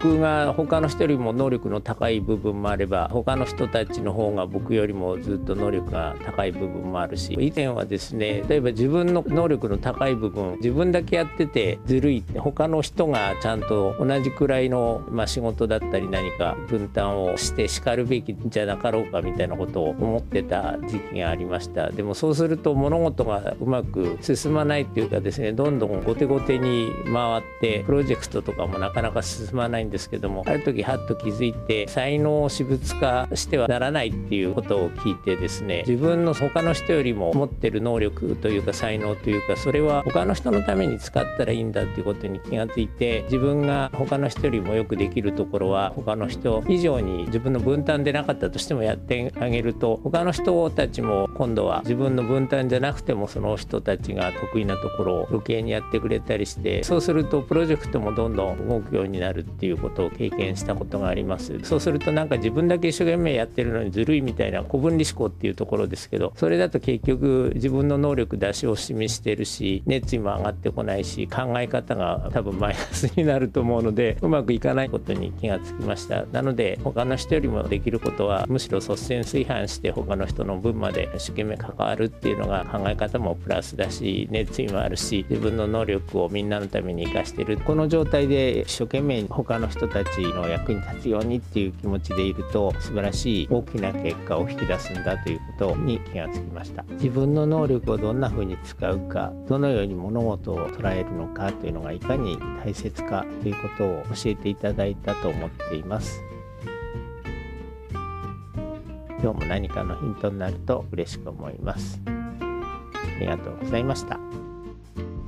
僕が他の人よりも能力の高い部分もあれば他の人たちの方が僕よりもずっと能力が高い部分もあるし以前はですね例えば自分の能力の高い部分自分だけやっててずるいって他の人がちゃんと同じくらいの、まあ、仕事だったり何か分担をしてしかるべきじゃなかろうかみたいなことを思ってた時期がありました。でもそうすると物事がうまく進まないっていうかですねどんどん後手後手に回ってプロジェクトとかもなかなか進まないんですけどもある時はっと気づいて才能を私物化してはならないっていうことを聞いてですね自分の他の人よりも持ってる能力というか才能というかそれは他の人のために使ったらいいんだっていうことに気がついて自分が他の人よりもよくできるところは他の人以上に自分の分担でなかったとしてもやってあげると他の人たちも今度は自分の分担じゃなくてもその人たちが得意なところを余計にやってくれたりしてそうするとプロジェクトもどんどん動くようになるっていうことを経験したことがあります。そうするとなんか自分だけ一生懸命やってるのにずるいみたいな古分離思考っていうところですけどそれだと結局自分の能力出し惜しみしてるし熱意も上がってこないし考え方が多分マイナスになると思うのでうまくいかないことに気がつきました。なので他の人よりもできることはむしろ率先炊飯して他の人の分まで一生懸命関わるっていうのが考え方もプラスだし熱意もあるし自分の能力をみんなのために生かしてる。この状態で一生懸命他の人たちの役に立つようにっていう気持ちでいると素晴らしい大きな結果を引き出すんだということに気がつきました。自分の能力をどんな風に使うかどのように物事を捉えるのかというのがいかに大切かということを教えていただいたと思っています。今日も何かのヒントになると嬉しく思います。ありがとうございました。